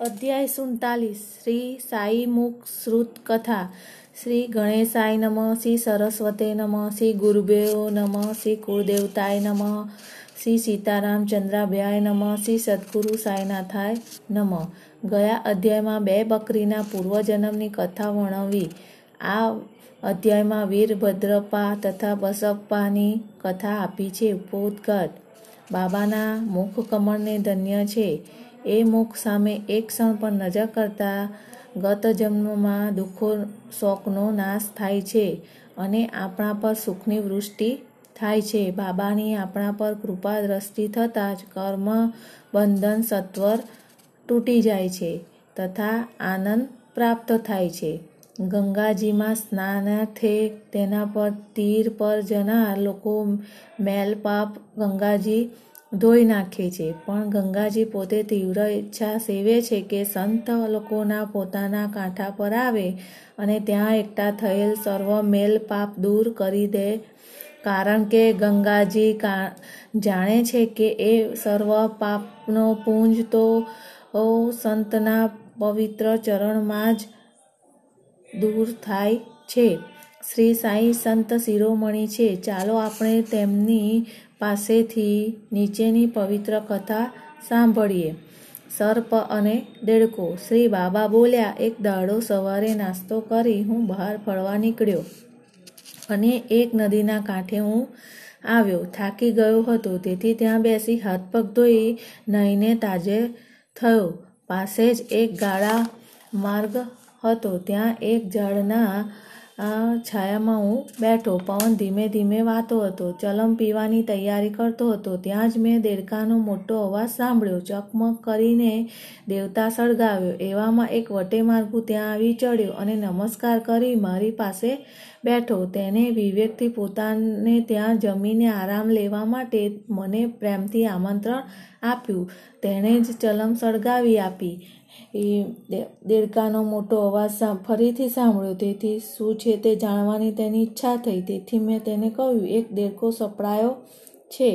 અધ્યાય સુડતાલીસ, શ્રી સાઈ મુખ શ્રુત કથા. શ્રી ગણેશાય નમ, શ્રી સરસ્વતે નમ, શ્રી ગુરુદેવ નમ, શ્રી કુળદેવતાય નમ, શ્રી સીતારામ ચંદ્રાભ્યાય નમ, શ્રી સદગુરુ સાંઈનાથાય નમ. ગયા અધ્યાયમાં બે બકરીના પૂર્વજન્મની કથા વર્ણવી. આ અધ્યાયમાં વીરભદ્રપા તથા બસપ્પાની કથા આપી છે. પોતઘાટ બાબાના મુખ કમળને ધન્ય છે. એ મુખ સામે એક ક્ષણ પણ નજર કરતા ગત જન્મમાં દુઃખો, શોકનો નાશ થાય છે અને આપણા પર સુખની વૃષ્ટિ થાય છે. બાબાની આપણા પર કૃપા દ્રષ્ટિ થતાં જ કર્મ, બંધન, સત્વર તૂટી જાય છે તથા આનંદ પ્રાપ્ત થાય છે. ગંગાજીમાં સ્નાનાર્થે તેના પર તીર પર જનાર લોકો મેલપાપ ગંગાજી ધોઈ નાખે છે. પણ ગંગાજી પોતે તીવ્ર ઈચ્છા સેવે છે કે સંત લોકોના પોતાના કાંઠા પર આવે અને ત્યાં એકઠા થયેલ સર્વ મેલ પાપ દૂર કરી દે. કારણ કે ગંગાજી જાણે છે કે એ સર્વ પાપનો પુંજ તો સંતના પવિત્ર ચરણમાં જ દૂર થાય છે. શ્રી સાંઈ સંત શિરોમણી છે. ચાલો આપણે તેમની પાસેથી નીચેની પવિત્ર કથા સાંભળીએ. સર્પ અને દેડકો. શ્રી બાબા બોલ્યા, એક દાડો સવારે નાસ્તો કરી હું બહાર ફરવા નીકળ્યો અને એક નદીના કાંઠે હું આવ્યો. થાકી ગયો હતો. તેથી ત્યાં બેસી હાથ પગ ધોઈ નહીને તાજે થયો. પાસે જ એક ગાળા માર્ગ હતો. ત્યાં એક ઝાડના છાયામાં હું બેઠો, પવન ધીમે ધીમે વાતો હતો, ચલમ પીવાની તૈયારી કરતો હતો, ત્યાં જ મેં દેડકાનો મોટો અવાજ સાંભળ્યો, ચકમક કરીને દેવતા સળગાવ્યો, એવામાં એક વટે માર્ગુ ત્યાં આવી ચડ્યો અને નમસ્કાર કરી મારી પાસે બેઠો. તેને વિવેકથી પોતાને ત્યાં જમીને આરામ લેવા માટે મને પ્રેમથી આમંત્રણ આપ્યું. તેણે જ ચલમ સળગાવી આપી. એ દેડકાનો મોટો અવાજ ફરીથી સાંભળ્યો. તેથી શું છે તે જાણવાની તેની ઈચ્છા થઈ? તેથી મેં તેને કહ્યું, એક દેડકો સપડાયો છે,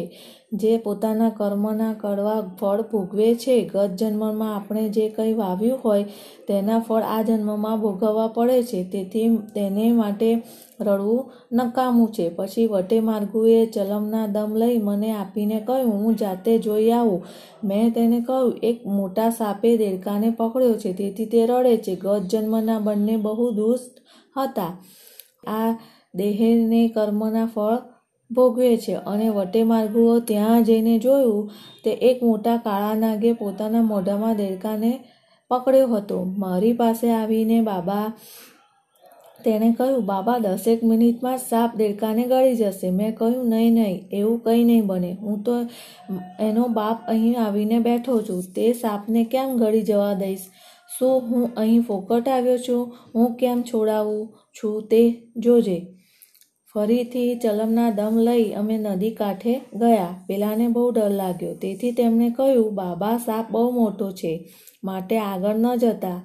જે પોતાના કર્મના કડવા ફળ ભોગવે છે. ગત જન્મમાં આપણે જે કંઈ વાવ્યું હોય, તેના ફળ આ જન્મમાં ભોગવવા પડે છે. તેથી તેને માટે રડવું નકામું છે. પછી વટે માર્ગુએ ચલમના દમ લઈ મને આપીને કહ્યું, હું જાતે જોઈ આવું. મેં તેને કહ્યું, એક મોટા સાપે દેડકાને પકડ્યો છે, તેથી તે રડે છે. ગત જન્મના બંને બહુ દુષ્ટ હતા. આ દેહને કર્મના ફળ ભોગવે છે અને વટે માર્ગુઓ ત્યાં જઈને જોયું તે એક મોટા કાળા નાગે પોતાના મોઢામાં દેડકાને પકડ્યો હતો. મારી પાસે આવીને બાબા, તેણે કહ્યું, બાબા, દસેક મિનિટમાં સાપ દેડકાને ગળી જશે. મેં કહ્યું, નહીં નહીં, એવું કંઈ નહીં બને. હું તો એનો બાપ અહીં આવીને બેઠો છું. તે સાપને કેમ ગળી જવા દઈશ? શું હું અહીં ફોકટ આવ્યો છું? હું કેમ છોડાવું છું તે જોજે. ફરીથી ચલમના દમ લઈ અમે નદી કાંઠે ગયા. પેલાને બહુ ડર લાગ્યો. તેથી તેમણે કહ્યું, બાબા સાપ બહુ મોટો છે, માટે આગળ ન જતા.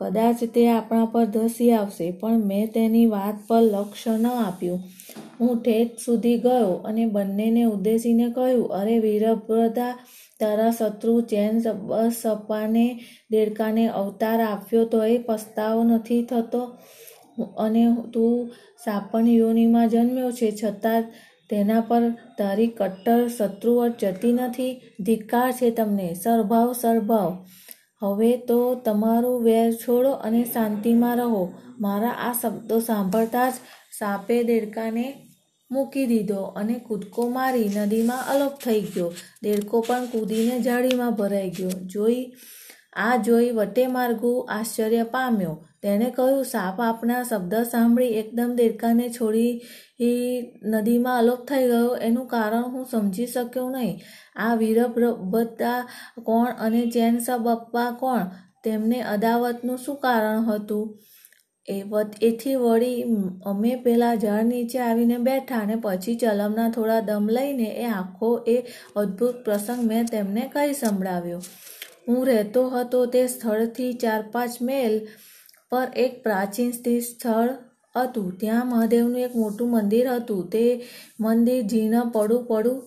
કદાચ તે આપણા પર ધસી આવશે, પણ મેં તેની વાત પર લક્ષ્ય ન આપ્યું. હું ઠેઠ સુધી ગયો અને બંનેને ઉદ્દેશીને કહ્યું, અરે વીરભ્રતા તારા શત્રુ ચેન સપાને દેડકાને અવતાર આપ્યો તો એ પસ્તાવો નથી થતો. અને તું સાપણ યોનિમાં જન્મ્યો છે, છતાં તેના પર તારી કટ્ટર શત્રુવટ જતી નથી, ધિક્કાર છે તમને. સરભાવ સરભાવ. હવે તો તમારું વેર છોડો અને શાંતિમાં રહો. મારા આ શબ્દો સાંભળતા જ સાપે દેડકાને મૂકી દીધો અને કૂદકો મારી નદીમાં અલોપ થઈ ગયો. દેડકો પણ કૂદીને જાળીમાં ભરાઈ ગયો. જોઈ, આ જોઈ વટે માર્ગુ આશ્ચર્ય પામ્યો. તેણે કહ્યું, સાપ આપના શબ્દ સાંભળી એકદમ દેડકાને છોડી નદીમાં અલોપ થઈ ગયો. એનું કારણ હું સમજી શક્યો નહીં. આ વીરભદ્રા કોણ અને ચેન બપ્પા કોણ? તેમને અદાવતનું શું કારણ હતું? એ એથી વળી અમે પેલા ઝાડ નીચે આવીને બેઠા અને પછી ચલમના થોડા દમ લઈને એ આખો એ અદ્ભુત પ્રસંગ મેં તેમને કહી સંભળાવ્યો. હું રહેતો હતો તે સ્થળથી ચાર પાંચ મેલ પર એક પ્રાચીન સ્થળ હતું. ત્યાં મહાદેવનું એક મોટું મંદિર હતું. તે મંદિર જીર્ણ પડું પડું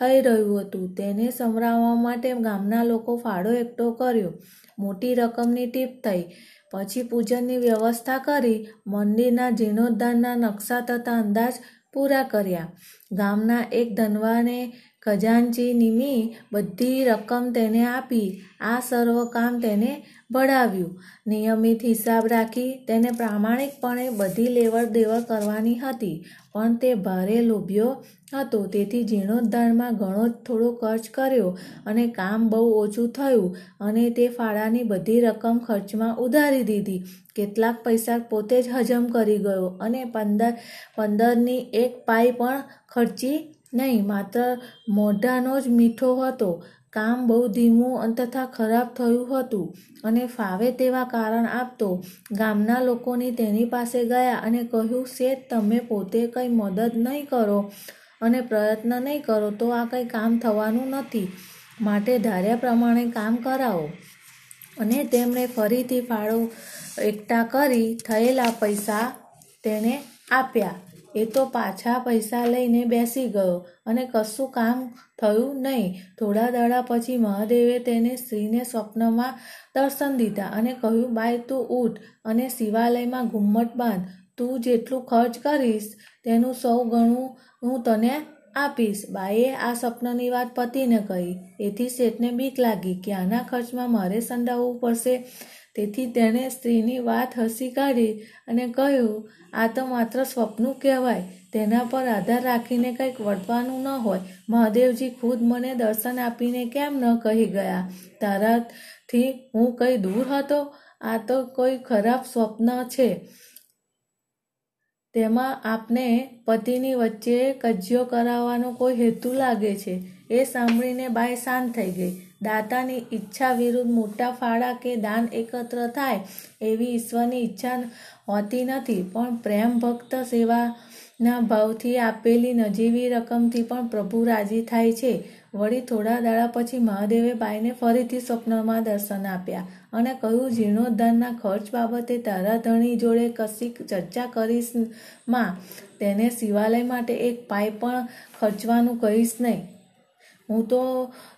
થઈ રહ્યું હતું. તેને સંભળાવવા માટે ગામના લોકો ફાળો એકઠો કર્યો. મોટી રકમની ટીપ થઈ. પછી પૂજનની વ્યવસ્થા કરી. મંદિરના જીર્ણોદ્ધારના નકશા તથા અંદાજ પૂરા કર્યા. ગામના એક ધનવાને ખજાનચી નિમી બધી રકમ તેને આપી, આ સર્વ કામ તેને ભળાવ્યું નિયમિત હિસાબ રાખી તેને પ્રામાણિકપણે બધી લેવડ દેવડ કરવાની હતી, પણ તે ભારે લોભ્યો હતો. તેથી જીર્ણોદ્ધારમાં ઘણો થોડો ખર્ચ કર્યો અને કામ બહુ ઓછું થયું અને તે ફાળાની બધી રકમ ખર્ચમાં ઉધારી દીધી. કેટલાક પૈસા પોતે જ હજમ કરી ગયો અને પંદર, પંદરની એક પાઈ પણ ખર્ચી નહીં, માત્ર મોઢાનો જ મીઠો હતો. કામ બહુ ધીમું તથા ખરાબ થયું હતું અને ફાવે તેવા કારણ આપતો. ગામના લોકોની તેની પાસે ગયા અને કહ્યું, શેઠ, તમે પોતે કંઈ મદદ નહીં કરો અને પ્રયત્ન નહીં કરો, તો આ કંઈ કામ થવાનું નથી. માટે ધાર્યા પ્રમાણે કામ કરાવો. અને તેમણે ફરીથી ફાળો એકઠા કરી, થયેલા પૈસા તેને આપ્યા. એ તો પાછા પૈસા લઈને બેસી ગયો અને કશું કામ થયું નહીં. થોડા દડા પછી મહાદેવે તેને સ્ત્રીને સ્વપ્નમાં દર્શન દીધા અને કહ્યું બાય તું ઉઠ અને શિવાલયમાં ઘુમ્મટ બાંધ. તું જેટલું ખર્ચ કરીશ, તેનું સૌ ગણું હું તને આપીશ. બાઈએ આ સ્વપ્નની વાત પતિને કહી. એથી શેઠને બીક લાગી કે આના ખર્ચમાં મારે સંડાવવું પડશે? તેથી તેણે સ્ત્રીની વાત હસી કાઢી અને કહ્યું, આ તો માત્ર સ્વપ્નું કહેવાય. તેના પર આધાર રાખીને કંઈક વળવાનું ન હોય. મહાદેવજી ખુદ મને દર્શન આપીને કેમ ન કહી ગયા? તારાથી હું કંઈ દૂર હતો? આ તો કોઈ ખરાબ સ્વપ્ન છે. તેમાં આપને પતિની વચ્ચે કજિયો કરાવવાનો કોઈ હેતુ લાગે છે. એ સાંભળીને બાય શાંત થઈ ગઈ. દાતાની ઈચ્છા વિરુદ્ધ મોટા ફાળા કે દાન એકત્ર થાય એવી ઈશ્વરની ઈચ્છા હોતી નથી. પણ પ્રેમ ભક્ત સેવાના ભાવથી આપેલી નજીવી રકમથી પણ પ્રભુ રાજી થાય છે. વળી થોડા દાડા પછી મહાદેવે બાઈને ફરીથી સ્વપ્નમાં દર્શન આપ્યા અને કહ્યું, જીર્ણોદ્ધારના ખર્ચ બાબતે તારા ધણી જોડે કશી ચર્ચા કરીશમાં. તેને શિવાલય માટે એક પાય પણ ખર્ચવાનું કહીશ નહીં. હું તો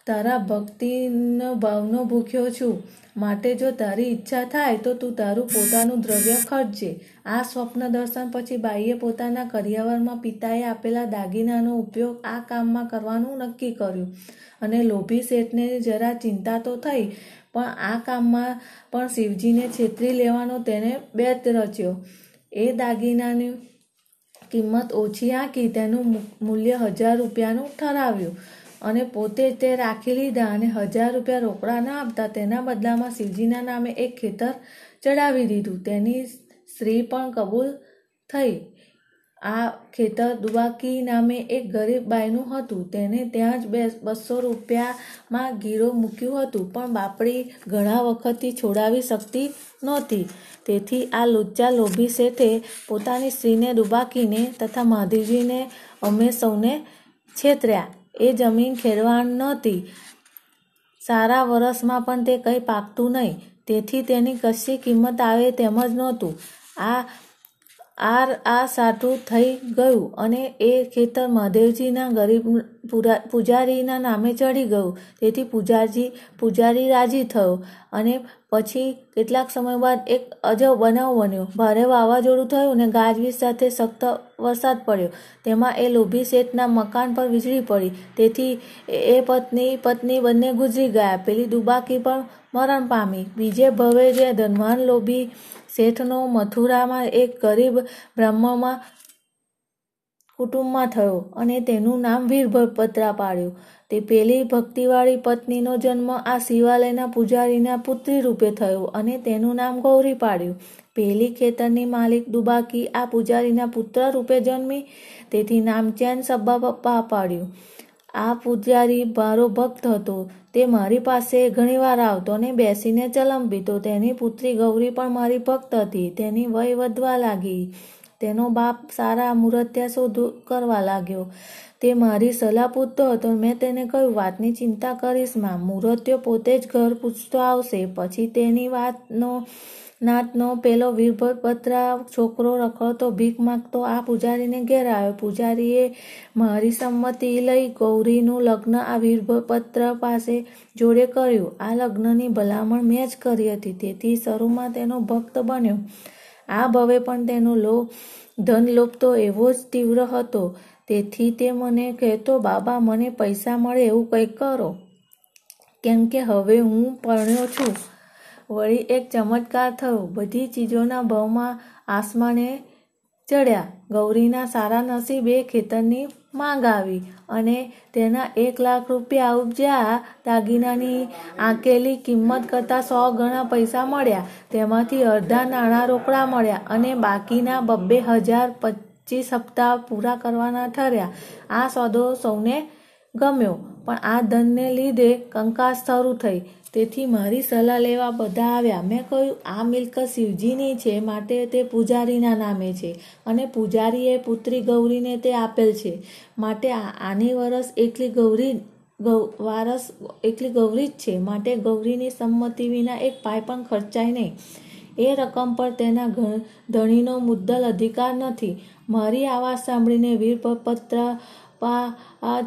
તારા ભક્તિનો, ભાવનો ભૂખ્યો છું. માટે જો તારી ઈચ્છા થાય તો તું તારું પોતાનું દ્રવ્ય ખર્ચજે આ સ્વપ્ન દર્શન પછી બાઈએ પોતાના કરિયાવરમાં પિતાએ આપેલા દાગીનાનો ઉપયોગ આ કામમાં કરવાનું નક્કી કર્યું. અને લોભી શેઠને જરા ચિંતા તો થઈ, પણ આ કામમાં પણ શિવજીને છેતરી લેવાનો તેને બેત રચ્યો. એ દાગીનાની કિંમત ઓછી આંકી, તેનું મૂલ્ય હજાર રૂપિયાનું ઠરાવ્યું. અને પોતે તે રાખી લીધા અને હજાર રૂપિયા રોકડા ન આપતા તેના બદલામાં શિવજીના નામે એક ખેતર ચડાવી દીધું. તેની સ્ત્રી પણ કબૂલ થઈ. આ ખેતર દુબાકી નામે એક ગરીબ બાઈનું હતું. તેને ત્યાં જ બે બસો રૂપિયામાં ગીરો મૂક્યું હતું, પણ બાપડી ઘણા વખતથી છોડાવી શકતી નહોતી. તેથી આ લુચ્ચા લોભી શેઠે પોતાની સ્ત્રીને દુબાકીને તથા માધીજીને અમે સૌને છેતર્યા. એ જમીન ખેડવાણ નહોતી. સારા વરસમાં પણ તે કંઈ પાકતું નહીં. તેથી તેની કશી કિંમત આવે તેમ જ નહોતું. આ, આર, આ સાટું થઈ ગયું અને એ ખેતર મહાદેવજીના ગરીબ પૂજારીના નામે ચડી ગયું. તેથી પૂજાજી, પૂજારી રાજી થયો અને પછી કેટલાક સમય બાદ એક અજબ બનાવ બન્યો. ભારે વાવાઝોડું થયું અને ગાજવીજ સાથે સખ્ત વરસાદ પડ્યો. તેમાં એ લોભી શેઠના મકાન પર વીજળી પડી. તેથી એ પત્ની પત્ની બંને ગુજરી ગયા. પેલી દુબાકી પણ મરણ પામી. બીજે ભવે જે ધનવાન લોભી શેઠનો મથુરામાં એક ગરીબ બ્રાહ્મણમાં કુટુંબમાં થયો અને તેનું નામ વીરભદ્રા પાડ્યું. તે પેલી ભક્તિવાળી પત્નીનો જન્મ આ શિવાલયના પૂજારીના પુત્રી રૂપે થયો અને તેનું નામ ગૌરી પાડ્યું. પહેલી ખેતરની માલિક દુબાકી આ પૂજારીના પુત્ર રૂપે જન્મી, તેથી નામ ચેન સબ્બા પાડ્યું. આ પૂજારી મારો ભક્ત હતો. તે મારી પાસે ઘણીવાર આવતો અને બેસીને ચલંબીતો તેની પુત્રી ગૌરી પણ મારી ભક્ત હતી. તેની વય વધવા લાગી. તેનો બાપ સારા મૂર્ત્યા શોધ કરવા લાગ્યો. તે મારી સલાહ પૂછતો હતો. મેં તેને કહ્યું, વાતની ચિંતા કરીશ, માં. મૂર્ત્યો પોતે જ ઘર પૂછતો આવશે. પછી તેની વાતનો નાતનો પેલો વીરભદ્રા છોકરો રખડતો ભીખ માંગતો આ પૂજારીને ઘેર આવ્યો. પૂજારીએ મારી સંમતિ લઈ ગૌરીનું લગ્ન આ વીરભદ્ર પાસે જોડે કર્યું. આ લગ્નની ભલામણ મેં જ કરી હતી. તેથી શરૂમાં તેનો ભક્ત બન્યો. આ ભવે પણ તેનો લોભ, ધન લોભ તો એવો જ તીવ્ર હતો. તેથી તે મને કહેતો, બાબા, મને પૈસા મળે એવું કંઈક કરો. કેમ કે હવે હું પરણ્યો છું. વળી એક ચમત્કાર થયો. બધી ચીજોના ભાવમાં આસમાને ચડ્યા. ગૌરીના સારા નસીબે ખેતરની માંગ આવી અને તેના એક લાખ રૂપિયા ઉપજ્યા. દાગીનાની આંકેલી કિંમત કરતાં સો ગણા પૈસા મળ્યા. તેમાંથી અડધા નાણાં રોકડા મળ્યા અને બાકીના બબ્બે હજાર પચીસ હપ્તા પૂરા કરવાના ઠર્યા. આ સોદો સૌને ગમ્યો. પણ આ ધનને લીધે કંકાસ શરૂ થઈ. તેથી મારી સલાહ લેવા બધા આવ્યા. મેં કહ્યું, આ મિલકત શિવજીની છે, માટે તે પૂજારીના નામે છે અને પૂજારીએ પુત્રી ગૌરીને તે આપેલ છે. માટે આની વરસ એકલી ગૌરી વારસ એકલી ગૌરી જ છે. માટે ગૌરીની સંમતિ વિના એક પાય પણ ખર્ચાય નહીં. એ રકમ પર તેના ધણીનો મુદ્દલ અધિકાર નથી. મારી આવાજ સાંભળીને વીરપત્ર પા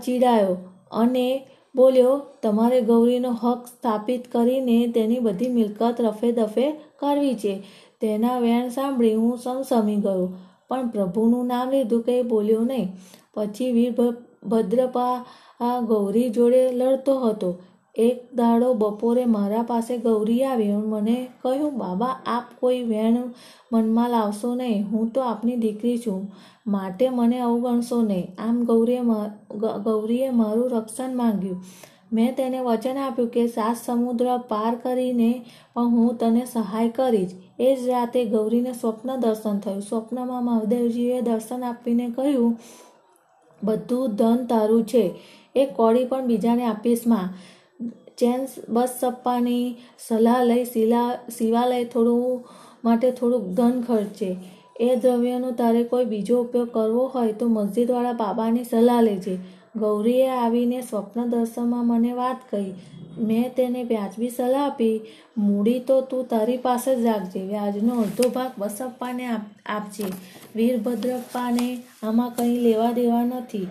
ચીડાયો. અને બોલ્યો, તમારે ગૌરીનો હક સ્થાપિત કરીને તેની બધી મિલકત રફે દફે કરવી છે. તેના વેણ સાંભળી હું સમસમી ગયો, પણ પ્રભુનું નામ લીધું કંઈ બોલ્યો નહીં. પછી વીરભદ્રપા આ ગૌરી જોડે લડતો હતો. એક દાડો બપોરે મારા પાસે ગૌરી આવી મને કહ્યું, બાબા, આપ કોઈ વેણ મનમાં લાવશો નહીં. હું તો આપની દીકરી છું. માટે મને અવગણશો નહીં. આમ ગૌરીએ ગૌરીએ મારું રક્ષણ માંગ્યું. મેં તેને વચન આપ્યું કે સાત સમુદ્ર પાર કરીને પણ હું તને સહાય કરીશ. એ જ રાતે ગૌરીને સ્વપ્ન દર્શન થયું. સ્વપ્નમાં મહાદેવજીએ દર્શન આપીને કહ્યું, બધું ધન તારું છે. એ કોળી પણ બીજાને આપીશમાં ચેન બસ સપ્પાની સલાહ લઈ, શિલા, શિવાલય થોડું માટે થોડુંક ધન ખર્ચે. એ દ્રવ્યનો તારે કોઈ બીજો ઉપયોગ કરવો હોય તો મસ્જિદવાળા બાબાની સલાહ લેજે. ગૌરીએ આવીને સ્વપ્ન દર્શનમાં મને વાત કહી. મેં તેને વ્યાજબી સલાહ આપી. મૂડી તો તું તારી પાસે જ રાખજે. વ્યાજનો અડધો ભાગ બસપ્પાને આપજે. વીરભદ્રપ્પાને આમાં કંઈ લેવા દેવા નથી.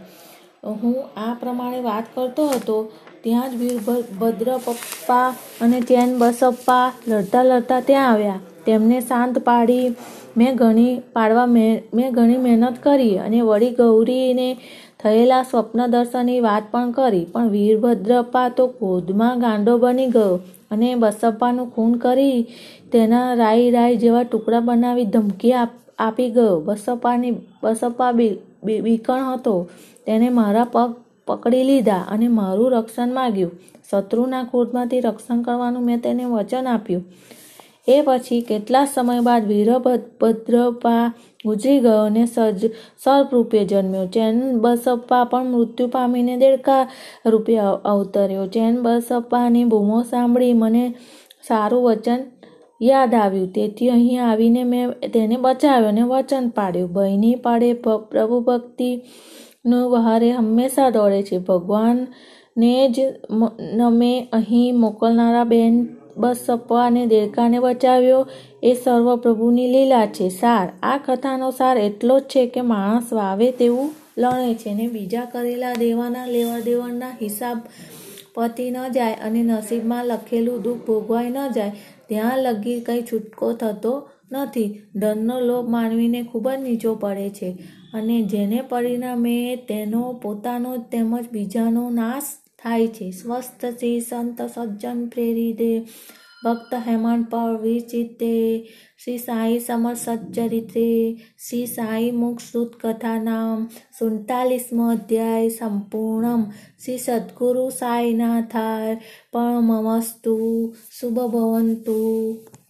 હું આ પ્રમાણે વાત કરતો હતો. ત્યાં જ વીરભદ્ર પપ્પા અને ચેન બસપ્પા લડતા લડતા ત્યાં આવ્યા. તેમને શાંત પાડી મેં ઘણી પાડવા મેં ઘણી મહેનત કરી અને વળી ગૌરીને થયેલા સ્વપ્ન દર્શનની વાત પણ કરી. પણ વીરભદ્રપ્પા તો ક્રોધમાં ગાંડો બની ગયો અને બસપ્પાનું ખૂન કરી તેના રાઈ રાઈ જેવા ટુકડા બનાવી ધમકી આપી ગયો. બસપ્પાની, બસપ્પા બીકણ હતો. તેને મારા પગ પકડી લીધા અને મારું રક્ષણ માગ્યું. શત્રુના ક્રોધમાંથી રક્ષણ કરવાનું મેં તેને વચન આપ્યું. એ પછી કેટલા સમય બાદ વીરભદ્રપા ગુજરી ગયો અને સજ સર્પરૂપે જન્મ્યો. ચેન બસપ્પા પણ મૃત્યુ પામીને દેડકા રૂપે અવતર્યો. ચેન બસપ્પાની બૂમો સાંભળી મને સારું વચન યાદ આવ્યું. તેથી અહીં આવીને મેં તેને બચાવ્યો અને વચન પાડ્યું. ભયની પાડે પ્રભુ ભક્તિ નો વહારે હંમેશા દોડે છે. ભગવાનને જ નમે અહીં મોકલનારા બેન બસ સપ્પાને દેડકાને બચાવ્યો. એ સર્વ પ્રભુની લીલા છે. સાર, આ કથાનો સાર એટલો જ છે કે માણસ વાવે તેવું લણે છે ને બીજા કરેલા દેવાના લેવા દેવાના હિસાબ પતી ન જાય અને નસીબમાં લખેલું દુઃખ ભોગવાઈ ન જાય. ત્યાં લગી કંઈ છૂટકો થતો નથી. ધનનો લોભ માનવીને ખૂબ જ નીચો પડે છે અને જેને પરિણામે તેનો પોતાનો તેમજ બીજાનો નાશ થાય છે. સ્વસ્થ શ્રી સંત સજ્જન પ્રેરી દે ભક્ત હેમંત પર વિચિતે શ્રી સાંઈ સમર સચ્ચરિત્રે શ્રી સાંઈ મુખ કથા કથાનામ સુડતાલીસમો અધ્યાય સંપૂર્ણમ શ્રી સદગુરુ સાંઈનાથાય પણ મમસ્તુ શુભ ભવંતુ